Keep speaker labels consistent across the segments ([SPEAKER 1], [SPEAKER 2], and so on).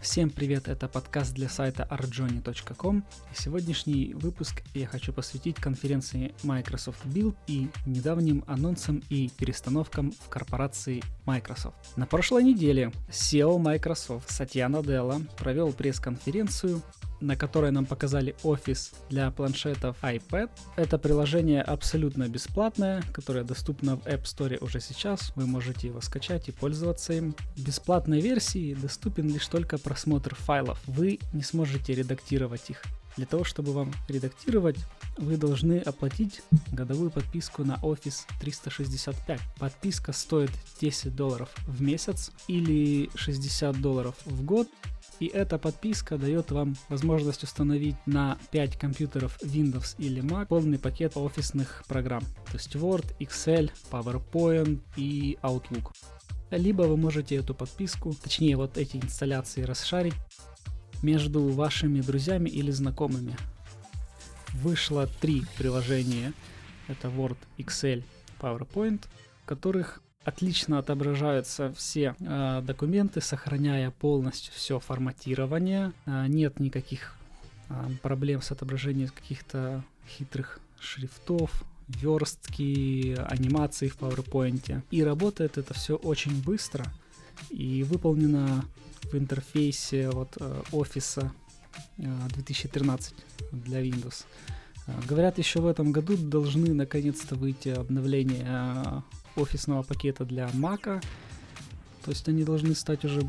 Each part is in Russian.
[SPEAKER 1] Всем привет, это подкаст для сайта arjoni.com. Сегодняшний выпуск я хочу посвятить конференции Microsoft Build и недавним анонсам и перестановкам в корпорации Microsoft. На прошлой неделе SEO Microsoft Сатья Наделла провел пресс-конференцию, на которой нам показали офис для планшетов iPad. Это приложение абсолютно бесплатное, которое доступно в App Store уже сейчас. Вы можете его скачать и пользоваться им. В бесплатной версии доступен лишь только просмотр файлов. Вы не сможете редактировать их. Для того, чтобы вам редактировать, вы должны оплатить годовую подписку на Office 365. Подписка стоит 10 долларов в месяц или 60 долларов в год. И эта подписка дает вам возможность установить на 5 компьютеров Windows или Mac полный пакет офисных программ. То есть Word, Excel, PowerPoint и Outlook. Либо вы можете эту подписку, точнее вот эти инсталляции расшарить между вашими друзьями или знакомыми. Вышло три приложения. Это Word, Excel, PowerPoint, в которых отлично отображаются все э, документы, сохраняя полностью все форматирование. Э, нет никаких э, проблем с отображением каких-то хитрых шрифтов, верстки, анимации в PowerPoint. И работает это все очень быстро и выполнено в интерфейсе вот э, офиса 2013 для Windows. Говорят, еще в этом году должны наконец-то выйти обновления офисного пакета для Mac. То есть они должны стать уже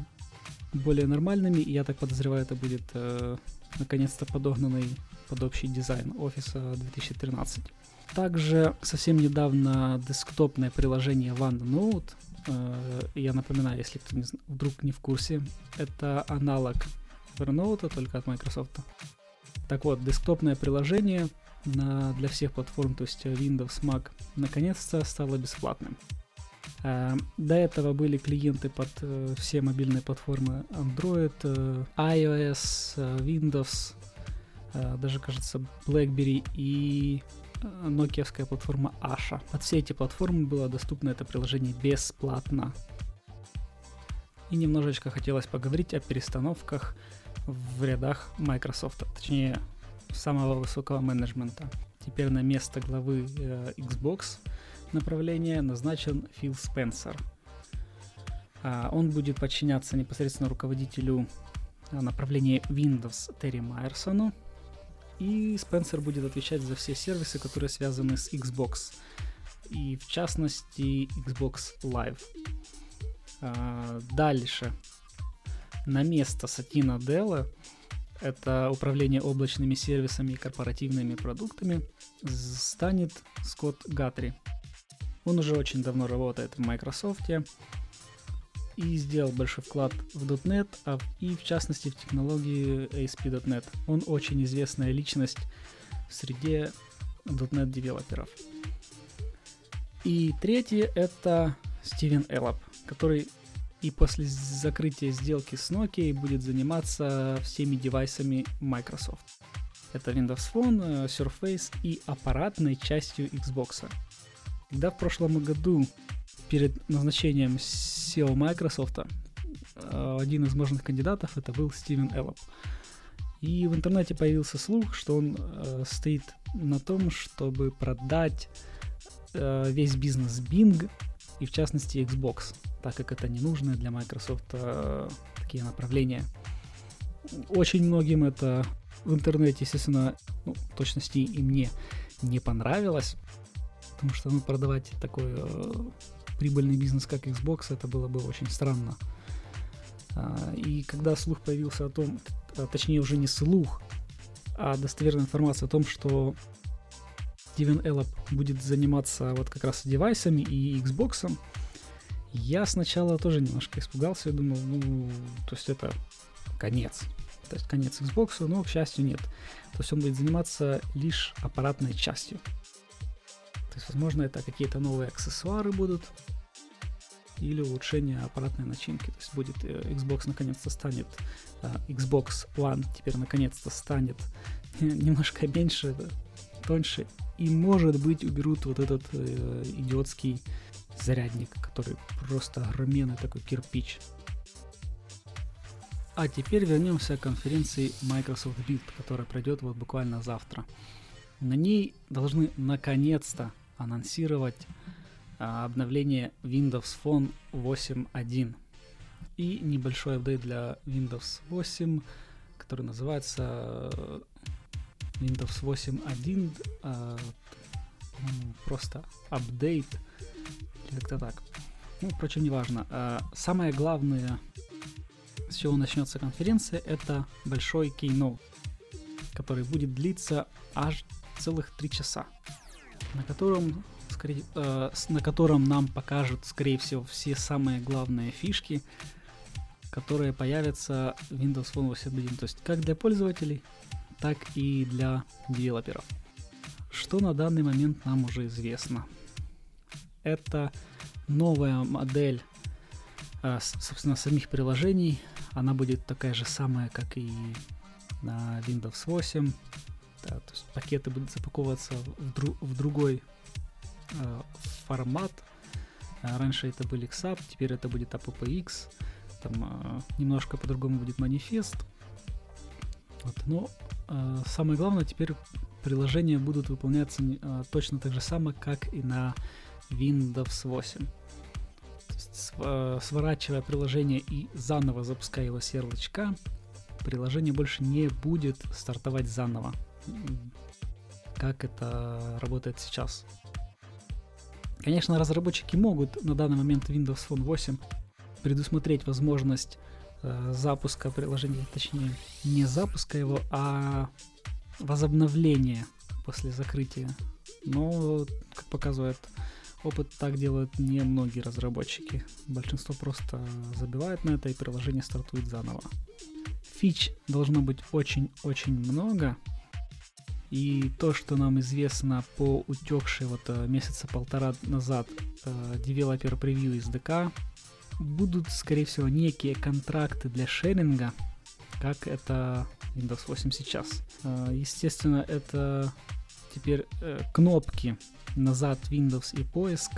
[SPEAKER 1] более нормальными, и я так подозреваю, это будет э, наконец-то подогнанный под общий дизайн офиса 2013. Также совсем недавно десктопное приложение OneNote, э, я напоминаю, если кто не, вдруг не в курсе, это аналог Evernote, только от Microsoft. Так вот, десктопное приложение на, для всех платформ, то есть Windows, Mac, наконец-то стало бесплатным. Uh, до этого были клиенты под uh, все мобильные платформы Android, uh, iOS, Windows, даже, кажется, BlackBerry и нокиевская платформа Asha. Под все эти платформы было доступно это приложение бесплатно. И немножечко хотелось поговорить о перестановках в рядах Microsoft, точнее самого высокого менеджмента. Теперь на место главы э, Xbox направления назначен Фил Спенсер. А, он будет подчиняться непосредственно руководителю э, направления Windows Терри Майерсону. И Спенсер будет отвечать за все сервисы, которые связаны с Xbox. И в частности Xbox Live. А, дальше. На место Сатина Делла это управление облачными сервисами и корпоративными продуктами, станет Скотт Гатри. Он уже очень давно работает в Microsoft и сделал большой вклад в .NET, а и в частности в технологии ASP.NET. Он очень известная личность в среде .NET девелоперов. И третье это Стивен Эллоп, который и после закрытия сделки с Nokia будет заниматься всеми девайсами Microsoft. Это Windows Phone, э, Surface и аппаратной частью Xbox. Когда в прошлом году перед назначением SEO Microsoft э, один из возможных кандидатов это был Стивен Эллоп. И в интернете появился слух, что он э, стоит на том, чтобы продать э, весь бизнес Bing и в частности Xbox так как это не нужно для Microsoft э, такие направления. Очень многим это в интернете, естественно, ну, в точности и мне не понравилось, потому что ну, продавать такой э, прибыльный бизнес, как Xbox, это было бы очень странно. А, и когда слух появился о том, а, точнее уже не слух, а достоверная информация о том, что Стивен Эллоп будет заниматься вот как раз девайсами и Xbox, я сначала тоже немножко испугался, я думал, ну, то есть это конец. То есть конец Xbox, но, к счастью, нет. То есть он будет заниматься лишь аппаратной частью. То есть, возможно, это какие-то новые аксессуары будут, или улучшение аппаратной начинки. То есть будет э, Xbox наконец-то станет, э, Xbox One теперь наконец-то станет немножко меньше, тоньше, и может быть уберут вот этот э, идиотский зарядник, который просто огроменный такой кирпич. а теперь вернемся к конференции Microsoft Build, которая пройдет вот буквально завтра. На ней должны наконец-то анонсировать а, обновление Windows Phone 8.1 и небольшой апдейт для Windows 8, который называется э, Windows 8.1, а, просто апдейт, или как-то так. Ну, впрочем, неважно. А, самое главное, с чего начнется конференция, это большой keynote, который будет длиться аж целых три часа, на котором, скорее, э, на котором нам покажут, скорее всего, все самые главные фишки, которые появятся в Windows Phone 8.1. То есть как для пользователей, так и для девелоперов. Что на данный момент нам уже известно? Это новая модель, э, собственно, самих приложений. Она будет такая же самая, как и на Windows 8. Да, то есть пакеты будут запаковываться в, дру- в другой э, формат. А раньше это были XAP, теперь это будет AppX. Там э, немножко по-другому будет манифест. Вот, но э, самое главное, теперь приложения будут выполняться э, точно так же само, как и на Windows 8. То есть, э, сворачивая приложение и заново запуская его с ярлычка, приложение больше не будет стартовать заново как это работает сейчас. Конечно, разработчики могут на данный момент Windows Phone 8 предусмотреть возможность запуска приложения, точнее, не запуска его, а возобновления после закрытия. Но, как показывает опыт, так делают не многие разработчики. Большинство просто забивает на это и приложение стартует заново. Фич должно быть очень-очень много, и то, что нам известно по утекшей вот э, месяца полтора назад э, девелопер превью SDK, будут, скорее всего, некие контракты для шеринга, как это Windows 8 сейчас. Э, естественно, это теперь э, кнопки назад Windows и поиск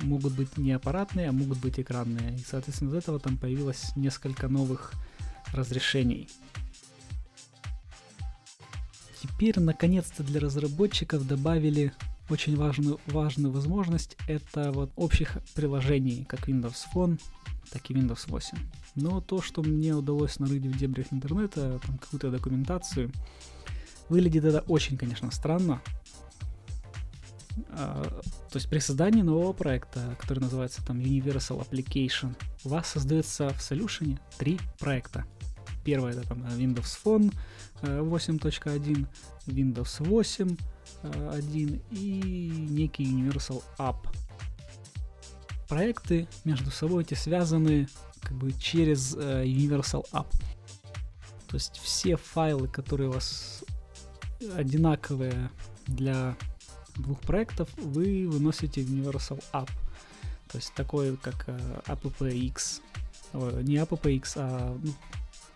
[SPEAKER 1] могут быть не аппаратные, а могут быть экранные. И, соответственно, из этого там появилось несколько новых разрешений. Теперь, наконец-то, для разработчиков добавили очень важную, важную возможность. Это вот общих приложений, как Windows Phone, так и Windows 8. Но то, что мне удалось нарыть в дебрях интернета, там какую-то документацию, выглядит это очень, конечно, странно. А, то есть при создании нового проекта, который называется там Universal Application, у вас создается в Solution три проекта. Первое это там Windows Phone 8.1, э, Windows 8 1 и некий Universal App. Проекты между собой эти связаны как бы через э, Universal App. То есть все файлы, которые у вас одинаковые для двух проектов, вы выносите в Universal App. То есть такой, как э, AppX. Не AppX, а ну,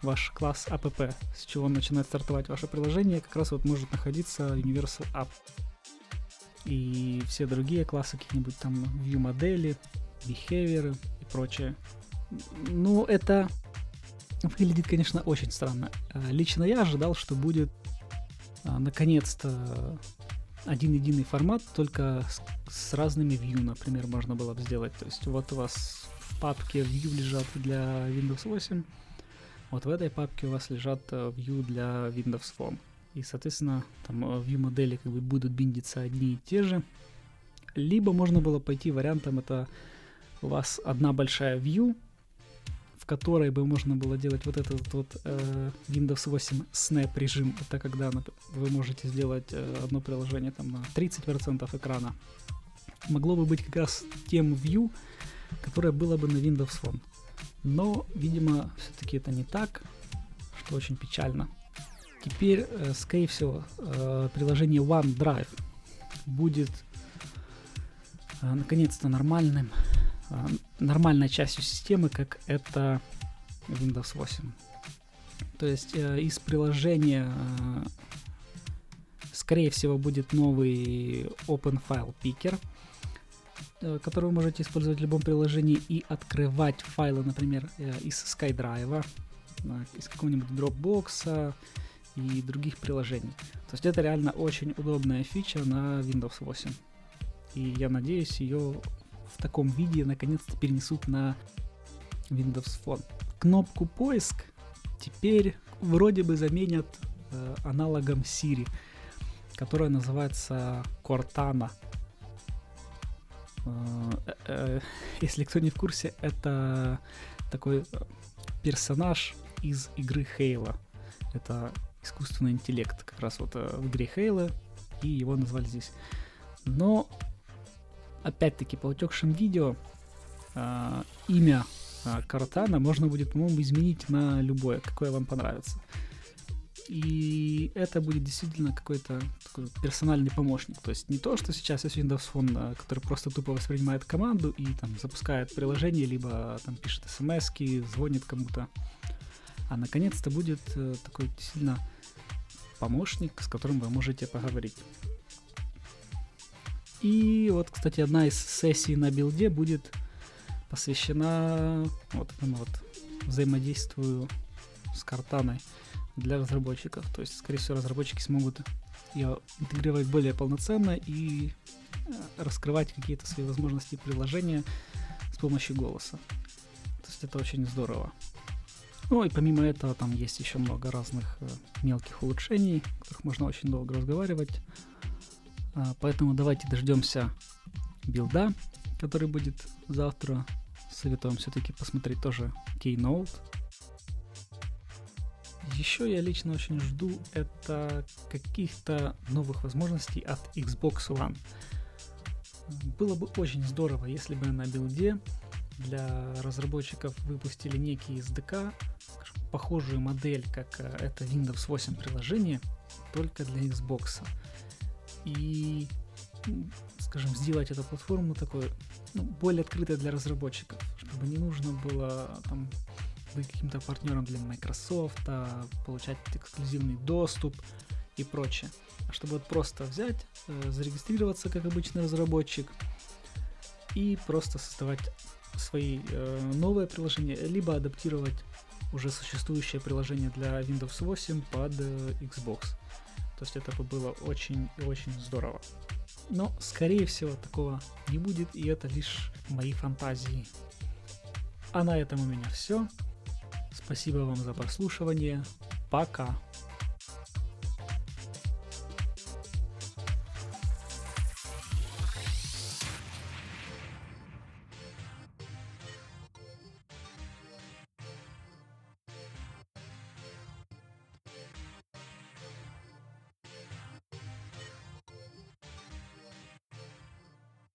[SPEAKER 1] ваш класс app, с чего начинает стартовать ваше приложение, как раз вот может находиться Universal App. И все другие классы, какие-нибудь там view модели, behavior и прочее. Ну, это выглядит, конечно, очень странно. А, лично я ожидал, что будет а, наконец-то один единый формат, только с, с разными view, например, можно было бы сделать. То есть вот у вас в папке view лежат для Windows 8, вот в этой папке у вас лежат э, view для Windows Phone. И, соответственно, там э, view модели как бы будут биндиться одни и те же. Либо можно было пойти вариантом, это у вас одна большая view, в которой бы можно было делать вот этот вот э, Windows 8 Snap режим. Это когда вы можете сделать э, одно приложение там на 30% экрана. Могло бы быть как раз тем view, которое было бы на Windows Phone. Но, видимо, все-таки это не так, что очень печально. Теперь, э, скорее всего, э, приложение OneDrive будет э, наконец-то нормальным, нормальной частью системы, как это Windows 8. То есть из приложения, скорее всего, будет новый Open File Picker – который вы можете использовать в любом приложении и открывать файлы, например, э, из SkyDrive. из какого-нибудь Dropbox и других приложений. То есть это реально очень удобная фича на Windows 8. И я надеюсь, ее в таком виде наконец-то перенесут на Windows Phone. Кнопку поиск теперь вроде бы заменят э, аналогом Siri, которая называется Cortana. Э, э, если кто не в курсе, это такой персонаж из игры Halo. Это искусственный интеллект, как раз вот в игре Halo, и его назвали здесь. Но, опять-таки, по утекшим видео, имя Картана можно будет, по-моему, изменить на любое, какое вам понравится. И это будет действительно какой-то такой персональный помощник. То есть не то, что сейчас есть Windows Phone, а, который просто тупо воспринимает команду и там запускает приложение, либо там пишет смс звонит кому-то. А наконец-то будет э, такой действительно помощник, с которым вы можете поговорить. И вот, кстати, одна из сессий на билде будет посвящена вот этому вот взаимодействию с картаной для разработчиков. То есть, скорее всего, разработчики смогут ее интегрировать более полноценно и э, раскрывать какие-то свои возможности приложения с помощью голоса. То есть это очень здорово. Ну и помимо этого там есть еще много разных э, мелких улучшений, о которых можно очень долго разговаривать. А, поэтому давайте дождемся билда, который будет завтра. Советуем все-таки посмотреть тоже Keynote. Еще я лично очень жду это каких-то новых возможностей от Xbox One. Было бы очень здорово, если бы на билде для разработчиков выпустили некий SDK, похожую модель, как э, это Windows 8 приложение, только для Xbox. И скажем, сделать эту платформу такой ну, более открытой для разработчиков, чтобы не нужно было там быть каким-то партнером для Microsoft, а получать эксклюзивный доступ и прочее. А чтобы вот просто взять, э, зарегистрироваться как обычный разработчик и просто создавать свои э, новые приложения, либо адаптировать уже существующее приложение для Windows 8 под э, Xbox. То есть это бы было очень и очень здорово. Но, скорее всего, такого не будет, и это лишь мои фантазии. А на этом у меня все. Спасибо вам за прослушивание. Пока.